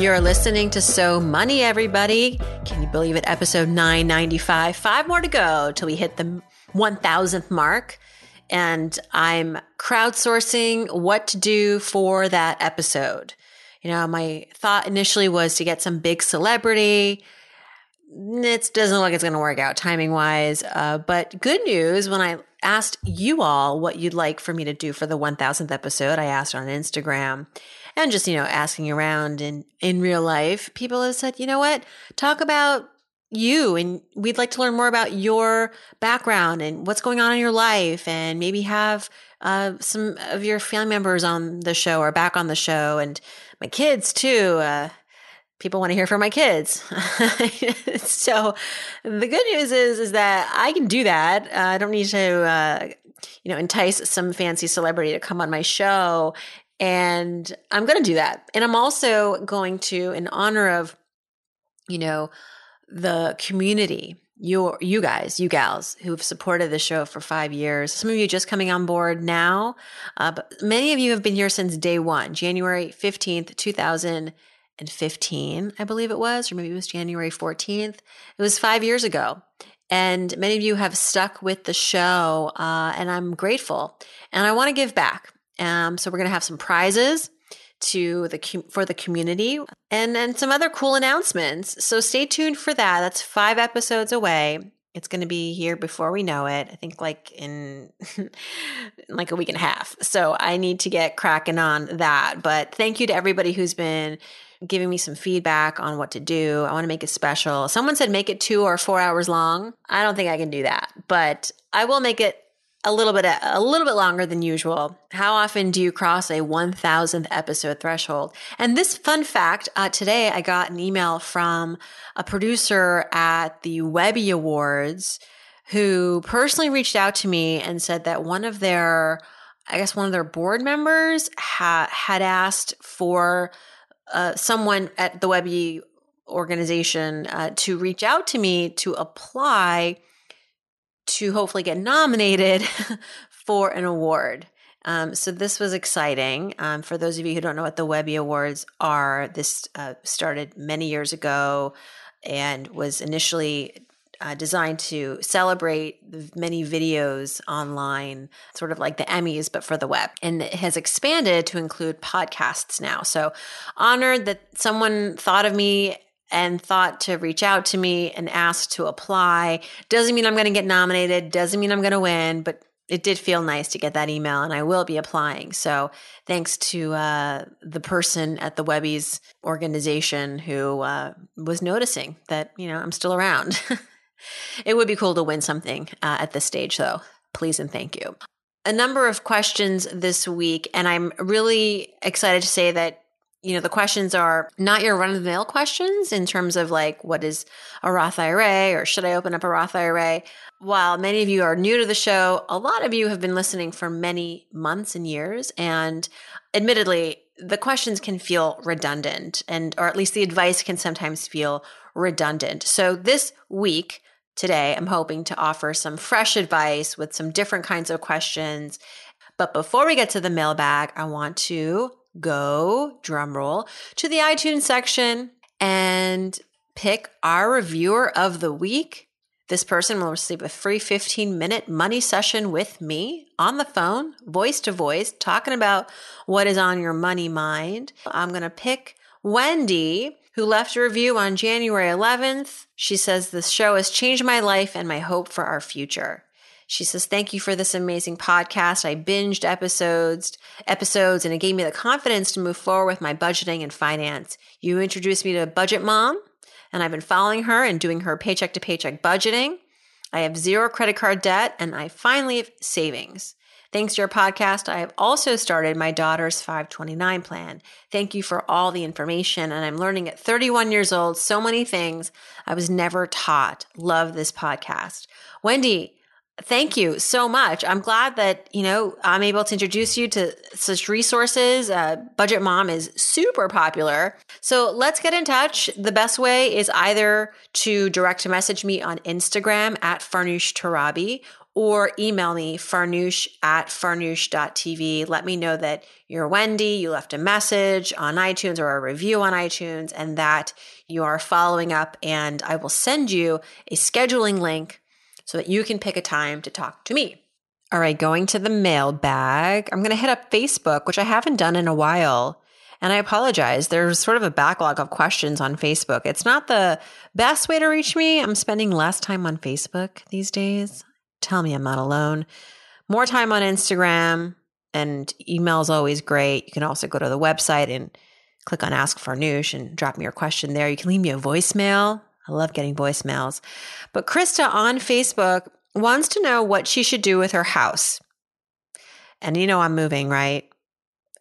You're listening to So Money, everybody. Can you believe it? Episode 995. Five more to go till we hit the 1000th mark. And I'm crowdsourcing what to do for that episode. You know, my thought initially was to get some big celebrity. It doesn't look like it's going to work out timing wise. Uh, but good news when I asked you all what you'd like for me to do for the 1000th episode, I asked on Instagram and just, you know, asking around in, in real life, people have said, you know what, talk about you and we'd like to learn more about your background and what's going on in your life and maybe have uh, some of your family members on the show or back on the show and my kids too. Uh, people want to hear from my kids. so the good news is, is that I can do that. Uh, I don't need to, uh, you know, entice some fancy celebrity to come on my show and I'm going to do that. And I'm also going to, in honor of, you know, the community, your, you guys, you gals who've supported the show for five years. Some of you just coming on board now, uh, but many of you have been here since day one, January 15th, 2015, I believe it was, or maybe it was January 14th. It was five years ago. And many of you have stuck with the show, uh, and I'm grateful. And I want to give back. Um, so we're going to have some prizes to the for the community and then some other cool announcements. So stay tuned for that. That's 5 episodes away. It's going to be here before we know it. I think like in like a week and a half. So I need to get cracking on that. But thank you to everybody who's been giving me some feedback on what to do. I want to make it special. Someone said make it 2 or 4 hours long. I don't think I can do that, but I will make it a little bit a little bit longer than usual. How often do you cross a 1000th episode threshold? And this fun fact, uh, today I got an email from a producer at the Webby Awards who personally reached out to me and said that one of their I guess one of their board members ha- had asked for uh, someone at the Webby organization uh, to reach out to me to apply to hopefully get nominated for an award. Um, so this was exciting. Um, for those of you who don't know what the Webby Awards are, this uh, started many years ago and was initially uh, designed to celebrate many videos online, sort of like the Emmys, but for the web. And it has expanded to include podcasts now. So honored that someone thought of me and thought to reach out to me and ask to apply. Doesn't mean I'm going to get nominated, doesn't mean I'm going to win, but it did feel nice to get that email and I will be applying. So thanks to uh, the person at the Webby's organization who uh, was noticing that, you know, I'm still around. it would be cool to win something uh, at this stage though. Please and thank you. A number of questions this week, and I'm really excited to say that you know, the questions are not your run of the mill questions in terms of like, what is a Roth IRA or should I open up a Roth IRA? While many of you are new to the show, a lot of you have been listening for many months and years. And admittedly, the questions can feel redundant and, or at least the advice can sometimes feel redundant. So this week, today, I'm hoping to offer some fresh advice with some different kinds of questions. But before we get to the mailbag, I want to go, drum roll, to the iTunes section and pick our reviewer of the week. This person will receive a free 15 minute money session with me on the phone, voice to voice, talking about what is on your money mind. I'm going to pick Wendy, who left a review on January 11th. She says, This show has changed my life and my hope for our future. She says, "Thank you for this amazing podcast. I binged episodes, episodes, and it gave me the confidence to move forward with my budgeting and finance. You introduced me to Budget Mom, and I've been following her and doing her paycheck to paycheck budgeting. I have zero credit card debt, and I finally have savings. Thanks to your podcast, I have also started my daughter's 529 plan. Thank you for all the information. And I'm learning at 31 years old so many things I was never taught. Love this podcast. Wendy, Thank you so much. I'm glad that, you know, I'm able to introduce you to such resources. Uh, Budget Mom is super popular. So let's get in touch. The best way is either to direct message me on Instagram at Farnoosh Torabi or email me farnoosh at farnoosh.tv. Let me know that you're Wendy, you left a message on iTunes or a review on iTunes, and that you are following up. And I will send you a scheduling link so that you can pick a time to talk to me. All right, going to the mailbag. I'm going to hit up Facebook, which I haven't done in a while. And I apologize. There's sort of a backlog of questions on Facebook. It's not the best way to reach me. I'm spending less time on Facebook these days. Tell me I'm not alone. More time on Instagram and email is always great. You can also go to the website and click on Ask for Farnoosh and drop me your question there. You can leave me a voicemail. I love getting voicemails. But Krista on Facebook wants to know what she should do with her house. And you know, I'm moving, right?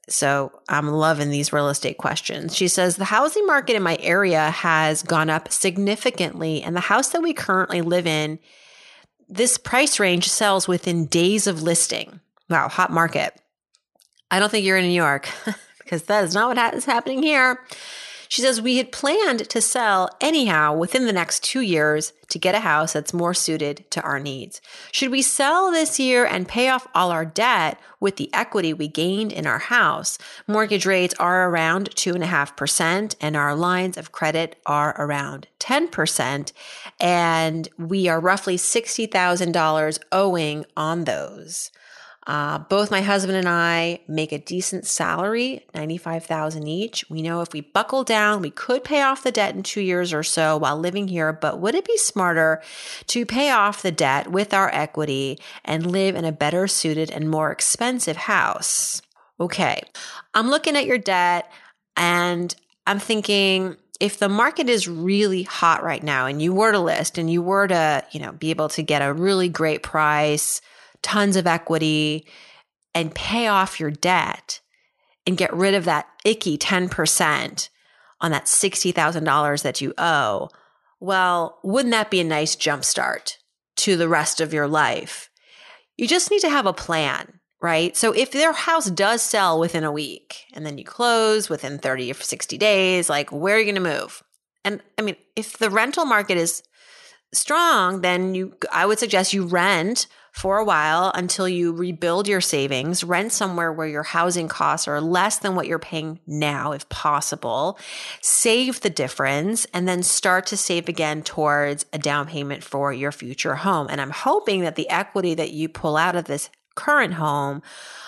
So I'm loving these real estate questions. She says the housing market in my area has gone up significantly, and the house that we currently live in, this price range sells within days of listing. Wow, hot market. I don't think you're in New York because that is not what is happening here. She says, We had planned to sell anyhow within the next two years to get a house that's more suited to our needs. Should we sell this year and pay off all our debt with the equity we gained in our house? Mortgage rates are around 2.5%, and our lines of credit are around 10%. And we are roughly $60,000 owing on those. Uh, both my husband and I make a decent salary, 95,000 each. We know if we buckle down, we could pay off the debt in 2 years or so while living here, but would it be smarter to pay off the debt with our equity and live in a better suited and more expensive house? Okay. I'm looking at your debt and I'm thinking if the market is really hot right now and you were to list and you were to, you know, be able to get a really great price, tons of equity and pay off your debt and get rid of that icky 10% on that $60,000 that you owe, well, wouldn't that be a nice jumpstart to the rest of your life? You just need to have a plan, right? So if their house does sell within a week and then you close within 30 or 60 days, like where are you going to move? And I mean, if the rental market is strong, then you I would suggest you rent for a while until you rebuild your savings, rent somewhere where your housing costs are less than what you're paying now, if possible, save the difference, and then start to save again towards a down payment for your future home. And I'm hoping that the equity that you pull out of this current home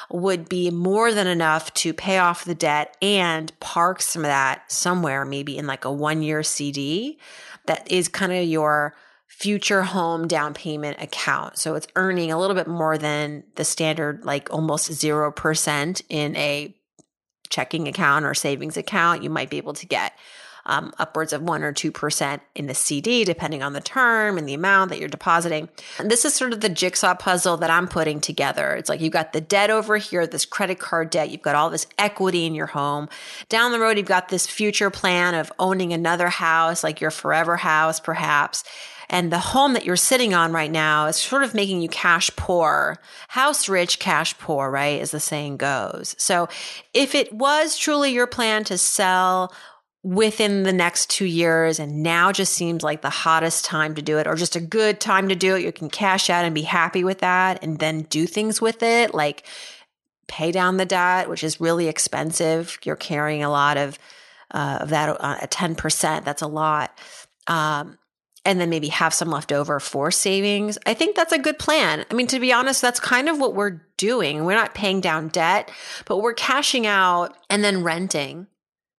would be more than enough to pay off the debt and park some of that somewhere, maybe in like a one year CD that is kind of your future home down payment account. So it's earning a little bit more than the standard, like almost 0% in a checking account or savings account. You might be able to get um, upwards of 1 or 2% in the CD, depending on the term and the amount that you're depositing. And this is sort of the jigsaw puzzle that I'm putting together. It's like you've got the debt over here, this credit card debt, you've got all this equity in your home. Down the road, you've got this future plan of owning another house, like your forever house, perhaps. And the home that you're sitting on right now is sort of making you cash poor. House rich, cash poor, right? As the saying goes. So if it was truly your plan to sell within the next two years and now just seems like the hottest time to do it or just a good time to do it, you can cash out and be happy with that and then do things with it like pay down the debt, which is really expensive. You're carrying a lot of, uh, of that uh, at 10%. That's a lot. Um, and then maybe have some left over for savings. I think that's a good plan. I mean, to be honest, that's kind of what we're doing. We're not paying down debt, but we're cashing out and then renting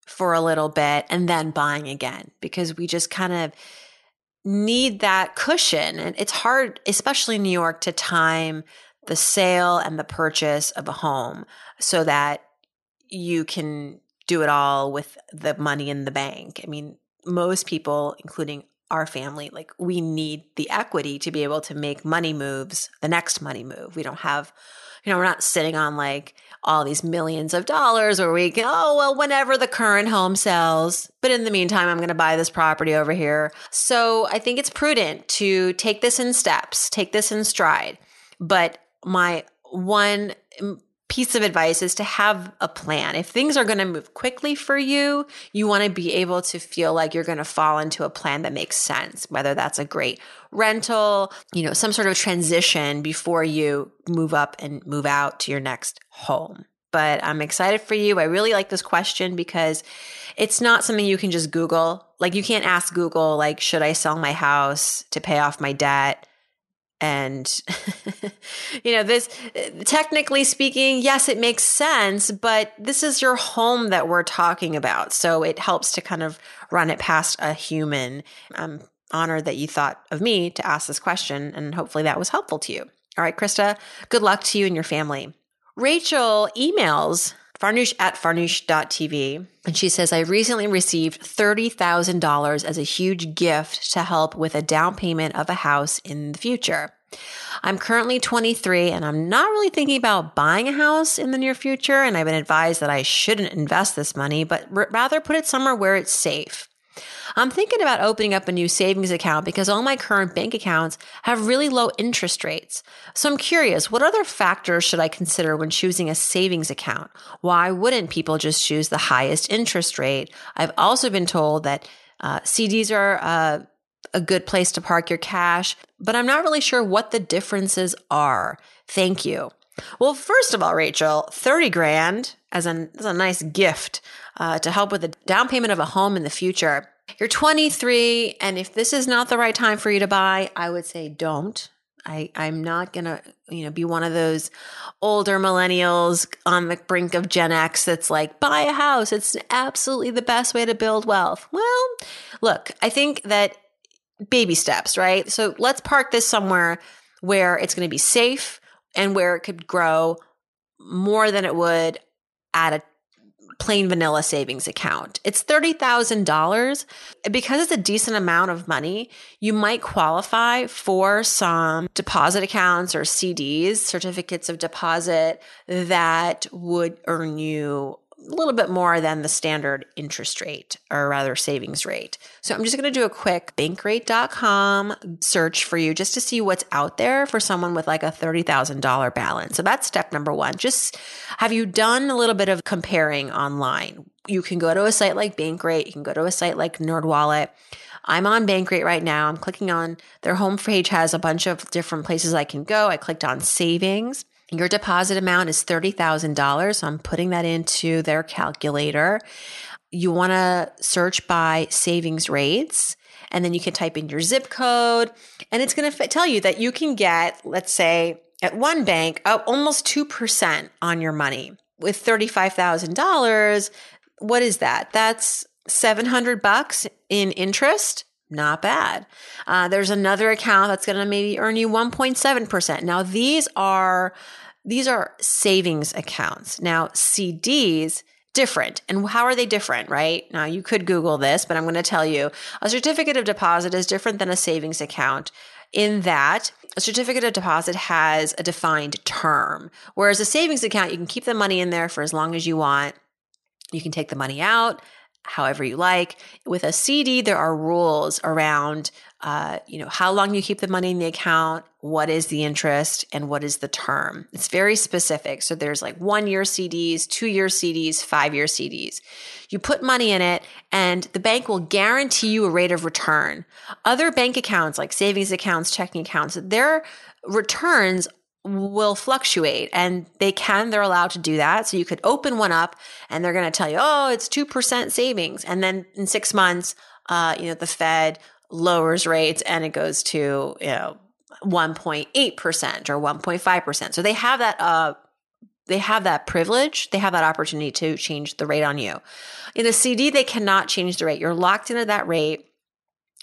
for a little bit and then buying again because we just kind of need that cushion. And it's hard, especially in New York, to time the sale and the purchase of a home so that you can do it all with the money in the bank. I mean, most people, including our family, like we need the equity to be able to make money moves, the next money move. We don't have You know, we're not sitting on like all these millions of dollars where we can, oh, well, whenever the current home sells. But in the meantime, I'm going to buy this property over here. So I think it's prudent to take this in steps, take this in stride. But my one piece of advice is to have a plan. If things are going to move quickly for you, you want to be able to feel like you're going to fall into a plan that makes sense, whether that's a great rental, you know, some sort of transition before you move up and move out to your next home. But I'm excited for you. I really like this question because it's not something you can just Google. Like you can't ask Google, like, should I sell my house to pay off my debt? And you know this technically speaking yes it makes sense but this is your home that we're talking about. So it helps to kind of run it past a human um, i'm honored that you thought of me to ask this question and hopefully that was helpful to you. All right krista good luck to you and your family. Rachel emails Farnoosh at farnoosh.tv. And she says, I recently received $30,000 as a huge gift to help with a down payment of a house in the future. I'm currently 23 and I'm not really thinking about buying a house in the near future. And I've been advised that I shouldn't invest this money, but rather put it somewhere where it's safe. I'm thinking about opening up a new savings account because all my current bank accounts have really low interest rates. So I'm curious, what other factors should I consider when choosing a savings account? Why wouldn't people just choose the highest interest rate? I've also been told that uh, CDs are uh, a good place to park your cash, but I'm not really sure what the differences are. Thank you. Well, first of all, Rachel, 30 grand as a, as a nice gift uh, to help with the down payment of a home in the future. You're 23, and if this is not the right time for you to buy, I would say don't. I, I'm not gonna, you know, be one of those older millennials on the brink of Gen X that's like, buy a house. It's absolutely the best way to build wealth. Well, look, I think that baby steps, right? So let's park this somewhere where it's to be safe and where it could grow more than it would at a plain vanilla savings account. It's $30,000. Because it's a decent amount of money, you might qualify for some deposit accounts or CDs, certificates of deposit that would earn you a little bit more than the standard interest rate or rather savings rate. So I'm just going to do a quick bankrate.com search for you just to see what's out there for someone with like a $30,000 balance. So that's step number one. Just have you done a little bit of comparing online? You can go to a site like Bankrate. You can go to a site like NerdWallet. I'm on Bankrate right now. I'm clicking on their homepage has a bunch of different places I can go. I clicked on savings. Your deposit amount is $30,000. So I'm putting that into their calculator. You want to search by savings rates and then you can type in your zip code and it's going to tell you that you can get, let's say, at one bank, uh, almost 2% on your money. With $35,000, what is that? That's 700 bucks in interest. Not bad. Uh, there's another account that's going to maybe earn you 1.7%. Now, these are these are savings accounts. Now, CDs, different. And how are they different, right? Now, you could Google this, but I'm going to tell you a certificate of deposit is different than a savings account in that a certificate of deposit has a defined term, whereas a savings account, you can keep the money in there for as long as you want. You can take the money out however you like. With a CD, there are rules around uh, you know, how long you keep the money in the account, what is the interest, and what is the term. It's very specific. So there's like one year CDs, two year CDs, five year CDs. You put money in it, and the bank will guarantee you a rate of return. Other bank accounts, like savings accounts, checking accounts, their returns will fluctuate and they can, they're allowed to do that. So you could open one up and they're going to tell you, oh, it's 2% savings. And then in six months, uh, you know, the Fed lowers rates and it goes to, you know, 1.8% or 1.5%. So they have that, uh, they have that privilege. They have that opportunity to change the rate on you. In a CD, they cannot change the rate. You're locked into that rate.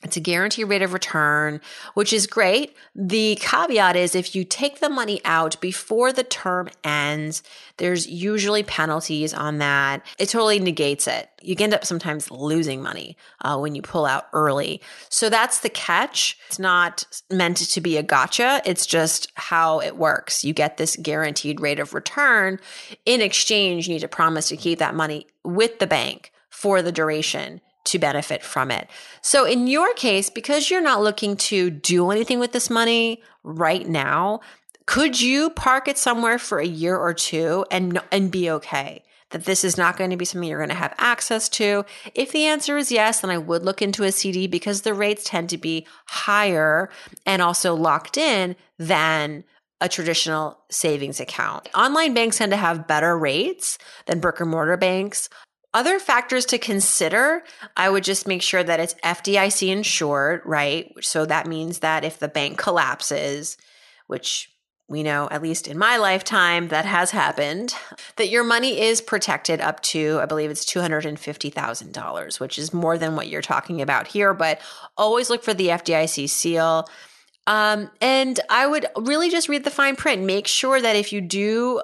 It's a guaranteed rate of return, which is great. The caveat is if you take the money out before the term ends, there's usually penalties on that. It totally negates it. You end up sometimes losing money uh, when you pull out early. So that's the catch. It's not meant to be a gotcha. It's just how it works. You get this guaranteed rate of return. In exchange, you need to promise to keep that money with the bank for the duration to benefit from it. So in your case, because you're not looking to do anything with this money right now, could you park it somewhere for a year or two and and be okay? That this is not going to be something you're going to have access to? If the answer is yes, then I would look into a CD because the rates tend to be higher and also locked in than a traditional savings account. Online banks tend to have better rates than brick and mortar banks. Other factors to consider, I would just make sure that it's FDIC insured, right? So that means that if the bank collapses, which we know, at least in my lifetime, that has happened, that your money is protected up to, I believe it's $250,000, which is more than what you're talking about here. But always look for the FDIC seal. Um, and I would really just read the fine print. Make sure that if you do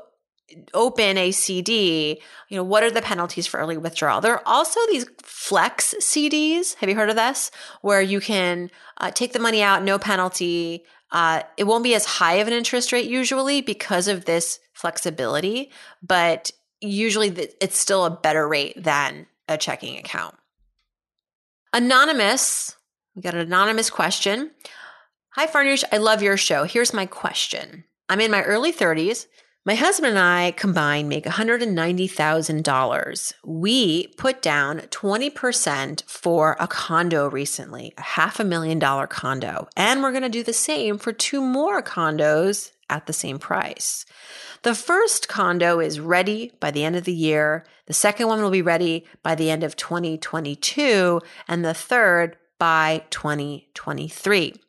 open a CD, you know, what are the penalties for early withdrawal? There are also these flex CDs. Have you heard of this? Where you can uh, take the money out, no penalty. Uh, it won't be as high of an interest rate usually because of this flexibility, but usually it's still a better rate than a checking account. Anonymous, we got an anonymous question. Hi, Farnoosh. I love your show. Here's my question. I'm in my early 30s my husband and I combined make $190,000. We put down 20% for a condo recently, a half a million dollar condo, and we're going to do the same for two more condos at the same price. The first condo is ready by the end of the year. The second one will be ready by the end of 2022, and the third by 2023.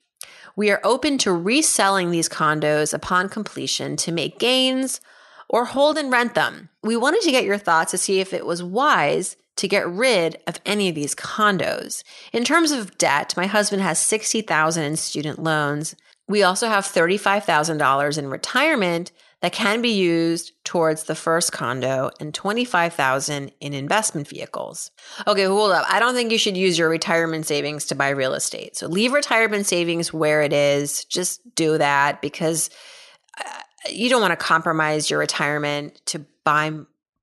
We are open to reselling these condos upon completion to make gains or hold and rent them. We wanted to get your thoughts to see if it was wise to get rid of any of these condos. In terms of debt, my husband has 60,000 in student loans. We also have $35,000 in retirement that can be used towards the first condo and 25,000 in investment vehicles. Okay, hold up. I don't think you should use your retirement savings to buy real estate. So leave retirement savings where it is. Just do that because uh, you don't want to compromise your retirement to buy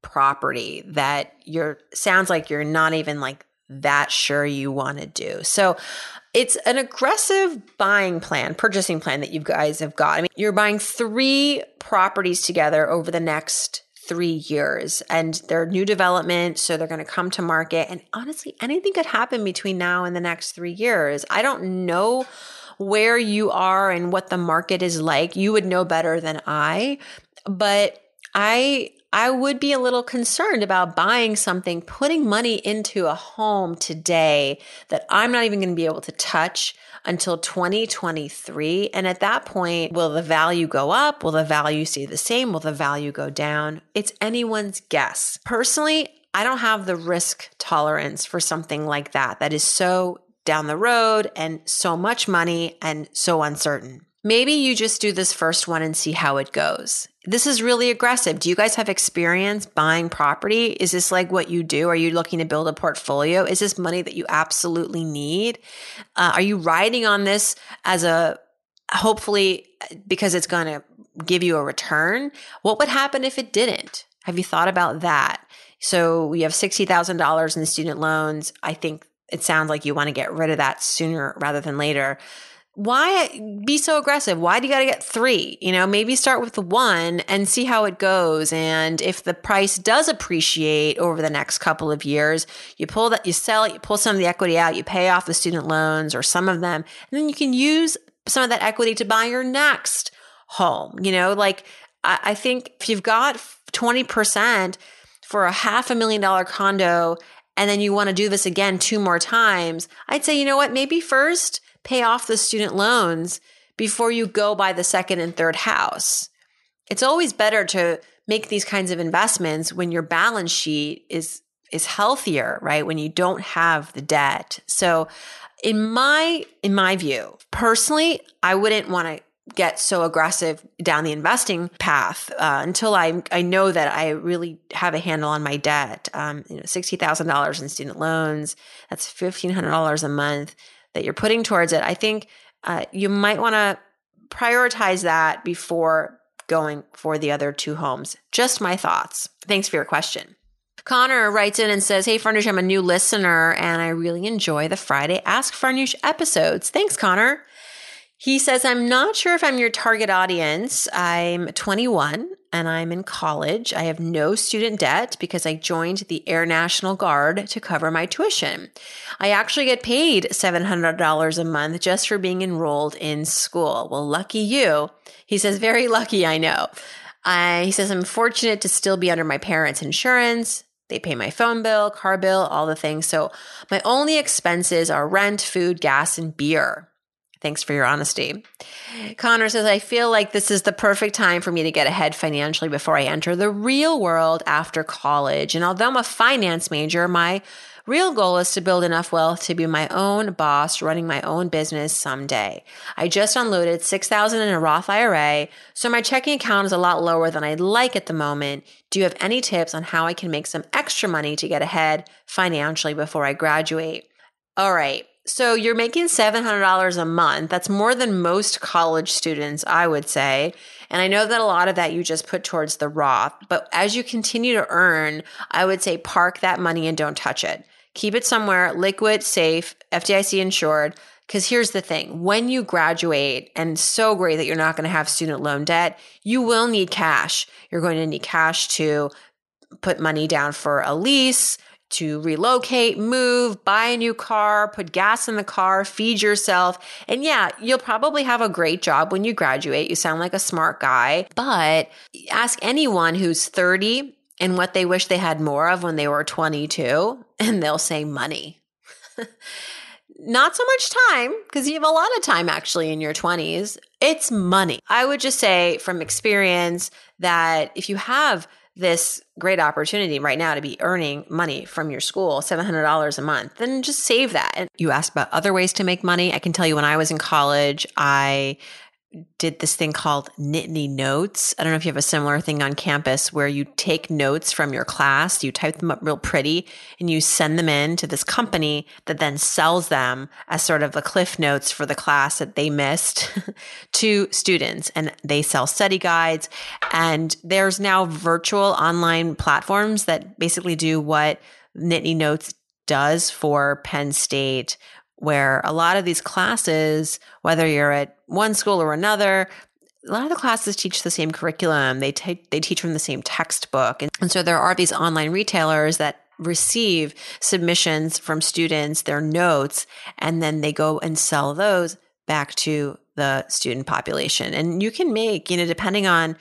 property that you're sounds like you're not even like that sure you want to do. So it's an aggressive buying plan, purchasing plan that you guys have got. I mean, you're buying three properties together over the next three years and they're new development. So they're going to come to market. And honestly, anything could happen between now and the next three years. I don't know where you are and what the market is like. You would know better than I, but I I would be a little concerned about buying something, putting money into a home today that I'm not even going to be able to touch until 2023. And at that point, will the value go up? Will the value stay the same? Will the value go down? It's anyone's guess. Personally, I don't have the risk tolerance for something like that. That is so down the road and so much money and so uncertain. Maybe you just do this first one and see how it goes. This is really aggressive. Do you guys have experience buying property? Is this like what you do? Are you looking to build a portfolio? Is this money that you absolutely need? Uh, are you riding on this as a hopefully because it's going to give you a return? What would happen if it didn't? Have you thought about that? So we have $60,000 in student loans. I think it sounds like you want to get rid of that sooner rather than later why be so aggressive? Why do you got to get three? You know, maybe start with one and see how it goes. And if the price does appreciate over the next couple of years, you pull that, you sell it, you pull some of the equity out, you pay off the student loans or some of them, and then you can use some of that equity to buy your next home. You know, like I, I think if you've got 20% for a half a million dollar condo and then you want to do this again two more times, I'd say, you know what, maybe first pay off the student loans before you go buy the second and third house. It's always better to make these kinds of investments when your balance sheet is is healthier, right? When you don't have the debt. So in my in my view, personally, I wouldn't want to get so aggressive down the investing path uh, until I I know that I really have a handle on my debt. Um, you know, sixty thousand dollars in student loans. That's fifteen hundred dollars a month that you're putting towards it. I think uh, you might want to prioritize that before going for the other two homes. Just my thoughts. Thanks for your question. Connor writes in and says, Hey, Farnoosh, I'm a new listener and I really enjoy the Friday Ask Farnoosh episodes. Thanks, Connor. He says, I'm not sure if I'm your target audience. I'm 21 and I'm in college. I have no student debt because I joined the Air National Guard to cover my tuition. I actually get paid $700 a month just for being enrolled in school. Well, lucky you. He says, very lucky, I know. He says, I'm fortunate to still be under my parents' insurance. They pay my phone bill, car bill, all the things. So my only expenses are rent, food, gas, and beer. Thanks for your honesty. Connor says, I feel like this is the perfect time for me to get ahead financially before I enter the real world after college. And although I'm a finance major, my Real goal is to build enough wealth to be my own boss running my own business someday. I just unloaded 6000 in a Roth IRA, so my checking account is a lot lower than I'd like at the moment. Do you have any tips on how I can make some extra money to get ahead financially before I graduate? All right. So you're making $700 a month. That's more than most college students, I would say. And I know that a lot of that you just put towards the Roth, but as you continue to earn, I would say park that money and don't touch it. Keep it somewhere liquid, safe, FDIC insured. Because here's the thing when you graduate, and so great that you're not going to have student loan debt, you will need cash. You're going to need cash to put money down for a lease, to relocate, move, buy a new car, put gas in the car, feed yourself. And yeah, you'll probably have a great job when you graduate. You sound like a smart guy, but ask anyone who's 30 and what they wish they had more of when they were 22, and they'll say money. Not so much time, because you have a lot of time actually in your 20s. It's money. I would just say from experience that if you have this great opportunity right now to be earning money from your school, $700 a month, then just save that. And you asked about other ways to make money. I can tell you when I was in college, I did this thing called Nittany Notes. I don't know if you have a similar thing on campus where you take notes from your class, you type them up real pretty, and you send them in to this company that then sells them as sort of the cliff notes for the class that they missed to students. And they sell study guides. And there's now virtual online platforms that basically do what Nittany Notes does for Penn State where a lot of these classes, whether you're at one school or another, a lot of the classes teach the same curriculum. They they teach from the same textbook, and, and so there are these online retailers that receive submissions from students, their notes, and then they go and sell those back to the student population. And you can make, you know, depending on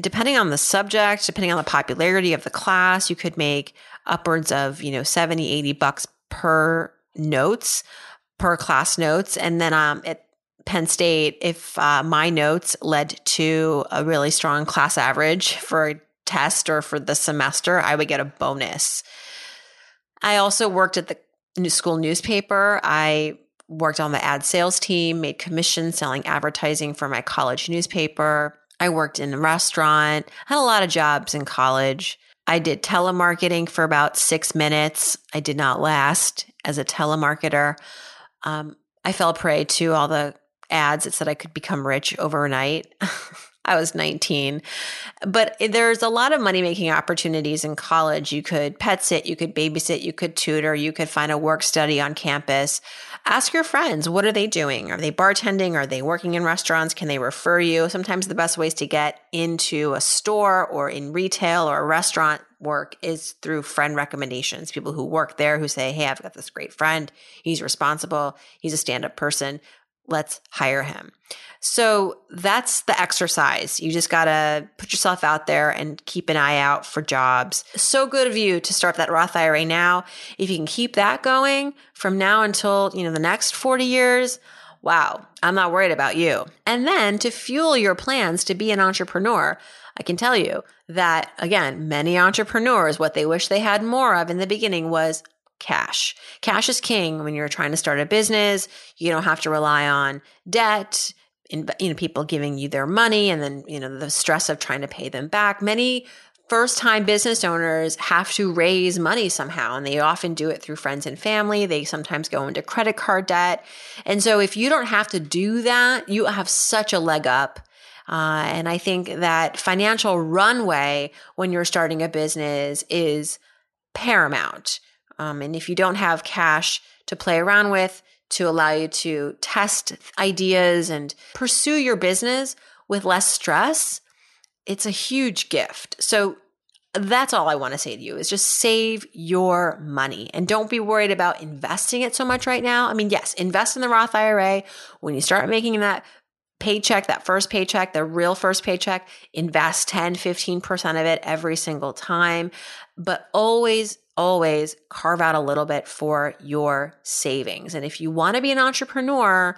depending on the subject, depending on the popularity of the class, you could make upwards of, you know, 70, 80 bucks per notes per class notes. And then um, at Penn State, if uh, my notes led to a really strong class average for a test or for the semester, I would get a bonus. I also worked at the school newspaper. I worked on the ad sales team, made commissions selling advertising for my college newspaper. I worked in a restaurant, had a lot of jobs in college. I did telemarketing for about six minutes. I did not last as a telemarketer. Um, I fell prey to all the ads that said I could become rich overnight. I was 19. But there's a lot of money making opportunities in college. You could pet sit, you could babysit, you could tutor, you could find a work study on campus. Ask your friends, what are they doing? Are they bartending? Are they working in restaurants? Can they refer you? Sometimes the best ways to get into a store or in retail or a restaurant work is through friend recommendations. People who work there who say, Hey, I've got this great friend. He's responsible. He's a stand up person. Let's hire him. So that's the exercise. You just got to put yourself out there and keep an eye out for jobs. So good of you to start that Roth IRA now. If you can keep that going from now until, you know, the next 40 years, wow, I'm not worried about you. And then to fuel your plans to be an entrepreneur, I can tell you that again, many entrepreneurs, what they wish they had more of in the beginning was cash. Cash is king when you're trying to start a business. You don't have to rely on debt, in, you know, people giving you their money and then, you know, the stress of trying to pay them back. Many first time business owners have to raise money somehow, and they often do it through friends and family. They sometimes go into credit card debt. And so, if you don't have to do that, you have such a leg up. Uh, and I think that financial runway when you're starting a business is paramount. Um, and if you don't have cash to play around with, to allow you to test ideas and pursue your business with less stress, it's a huge gift. So that's all I want to say to you is just save your money and don't be worried about investing it so much right now. I mean, yes, invest in the Roth IRA. When you start making that paycheck, that first paycheck, the real first paycheck, invest 10, 15% of it every single time. But always always carve out a little bit for your savings. And if you want to be an entrepreneur,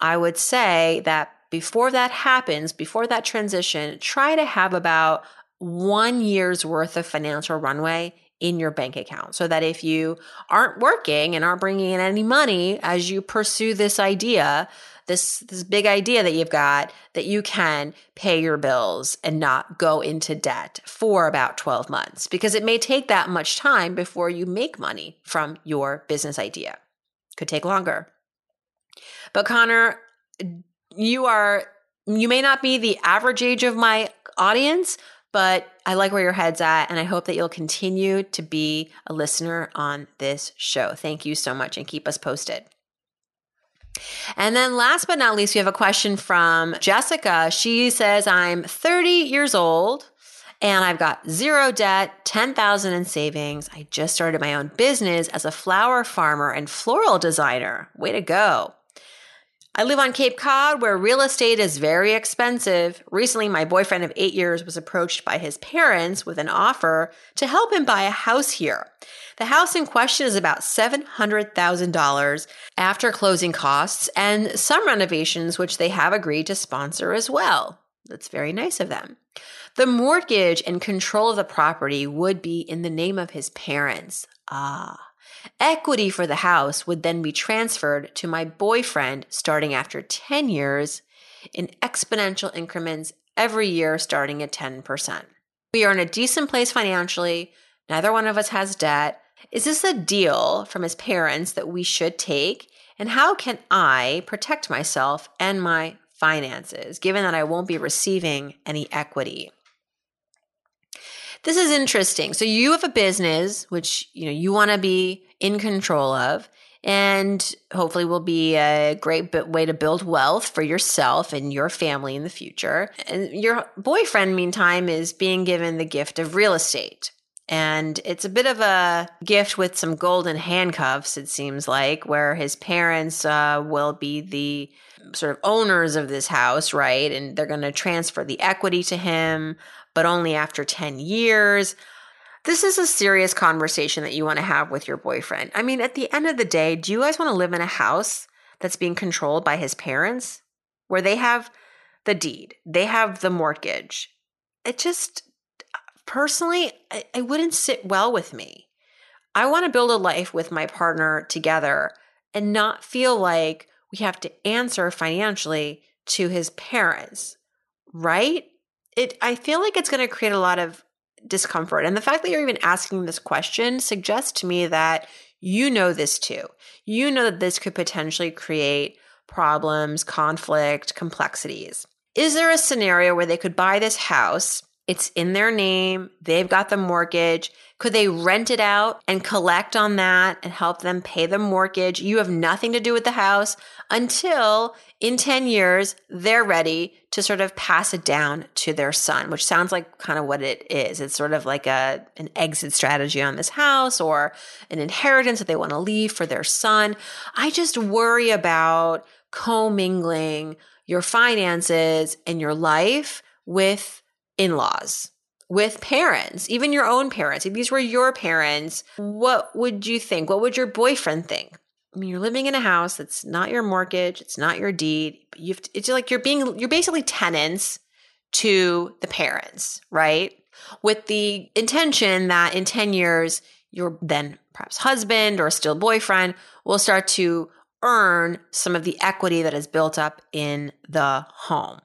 I would say that before that happens, before that transition, try to have about one year's worth of financial runway in your bank account so that if you aren't working and aren't bringing in any money as you pursue this idea, this this big idea that you've got that you can pay your bills and not go into debt for about 12 months because it may take that much time before you make money from your business idea. Could take longer. But Connor, you are you may not be the average age of my audience, but I like where your head's at, and I hope that you'll continue to be a listener on this show. Thank you so much, and keep us posted. And then last but not least, we have a question from Jessica. She says, I'm 30 years old and I've got zero debt, 10,000 in savings. I just started my own business as a flower farmer and floral designer. Way to go. I live on Cape Cod where real estate is very expensive. Recently, my boyfriend of eight years was approached by his parents with an offer to help him buy a house here. The house in question is about $700,000 after closing costs and some renovations, which they have agreed to sponsor as well. That's very nice of them. The mortgage and control of the property would be in the name of his parents. Ah. Equity for the house would then be transferred to my boyfriend starting after 10 years in exponential increments every year starting at 10%. We are in a decent place financially. Neither one of us has debt. Is this a deal from his parents that we should take? And how can I protect myself and my finances, given that I won't be receiving any equity? This is interesting. So you have a business which, you know, you want to be in control of and hopefully will be a great way to build wealth for yourself and your family in the future. And your boyfriend meantime is being given the gift of real estate. And it's a bit of a gift with some golden handcuffs, it seems like, where his parents uh, will be the sort of owners of this house, right? And they're going to transfer the equity to him, but only after 10 years. This is a serious conversation that you want to have with your boyfriend. I mean, at the end of the day, do you guys want to live in a house that's being controlled by his parents where they have the deed, they have the mortgage? It just personally, I, I wouldn't sit well with me. I want to build a life with my partner together and not feel like we have to answer financially to his parents, right? It I feel like it's going to create a lot of discomfort. And the fact that you're even asking this question suggests to me that you know this too. You know that this could potentially create problems, conflict, complexities. Is there a scenario where they could buy this house it's in their name. They've got the mortgage. Could they rent it out and collect on that and help them pay the mortgage? You have nothing to do with the house until in 10 years they're ready to sort of pass it down to their son, which sounds like kind of what it is. It's sort of like a an exit strategy on this house or an inheritance that they want to leave for their son. I just worry about commingling your finances and your life with in laws, with parents, even your own parents. If these were your parents, what would you think? What would your boyfriend think? I mean, you're living in a house that's not your mortgage, it's not your deed. You've, it's like you're being, you're basically tenants to the parents, right? With the intention that in 10 years, your then perhaps husband or still boyfriend will start to earn some of the equity that is built up in the home.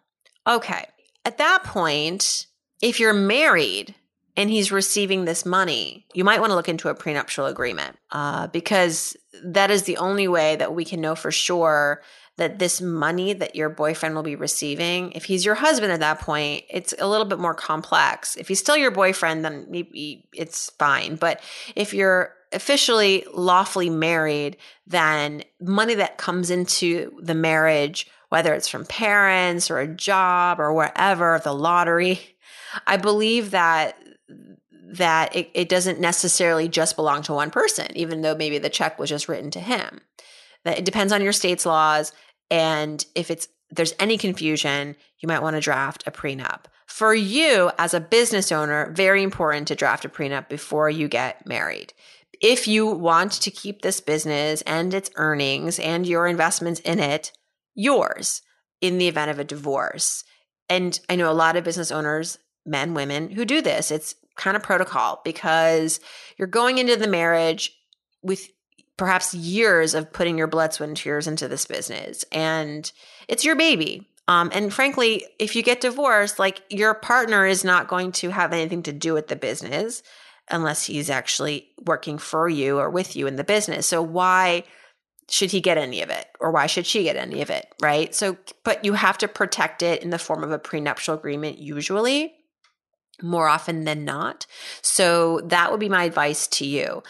Okay. At that point, if you're married and he's receiving this money, you might want to look into a prenuptial agreement uh, because that is the only way that we can know for sure that this money that your boyfriend will be receiving, if he's your husband at that point, it's a little bit more complex. If he's still your boyfriend, then maybe it's fine. But if you're officially lawfully married, then money that comes into the marriage, whether it's from parents or a job or wherever, the lottery, I believe that that it, it doesn't necessarily just belong to one person, even though maybe the check was just written to him. That it depends on your state's laws. And if it's there's any confusion, you might want to draft a prenup. For you as a business owner, very important to draft a prenup before you get married. If you want to keep this business and its earnings and your investments in it yours in the event of a divorce. And I know a lot of business owners, men, women, who do this. It's kind of protocol because you're going into the marriage with perhaps years of putting your blood, sweat, and tears into this business. And it's your baby. Um, and frankly, if you get divorced, like your partner is not going to have anything to do with the business unless he's actually working for you or with you in the business. So why should he get any of it or why should she get any of it? Right. So, but you have to protect it in the form of a prenuptial agreement, usually more often than not. So that would be my advice to you.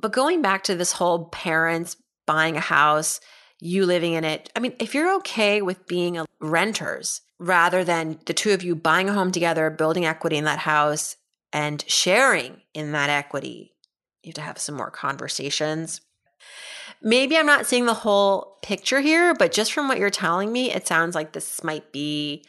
But going back to this whole parents buying a house, you living in it, I mean, if you're okay with being a renters rather than the two of you buying a home together, building equity in that house, and sharing in that equity, you have to have some more conversations. Maybe I'm not seeing the whole picture here, but just from what you're telling me, it sounds like this might be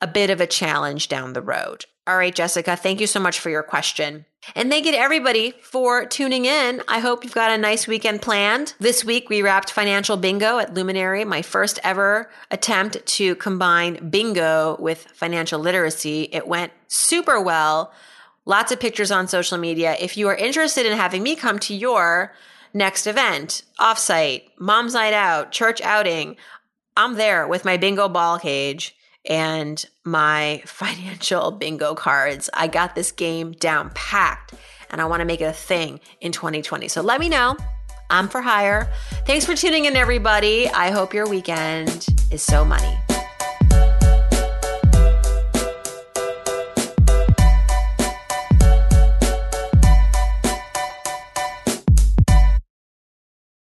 a bit of a challenge down the road. All right, Jessica, thank you so much for your question. And thank you to everybody for tuning in. I hope you've got a nice weekend planned. This week, we wrapped financial bingo at Luminary, my first ever attempt to combine bingo with financial literacy. It went super well. Lots of pictures on social media. If you are interested in having me come to your next event, offsite, mom's night out, church outing, I'm there with my bingo ball cage and my financial bingo cards. I got this game down packed and I want to make it a thing in 2020. So let me know. I'm for hire. Thanks for tuning in, everybody. I hope your weekend is so money.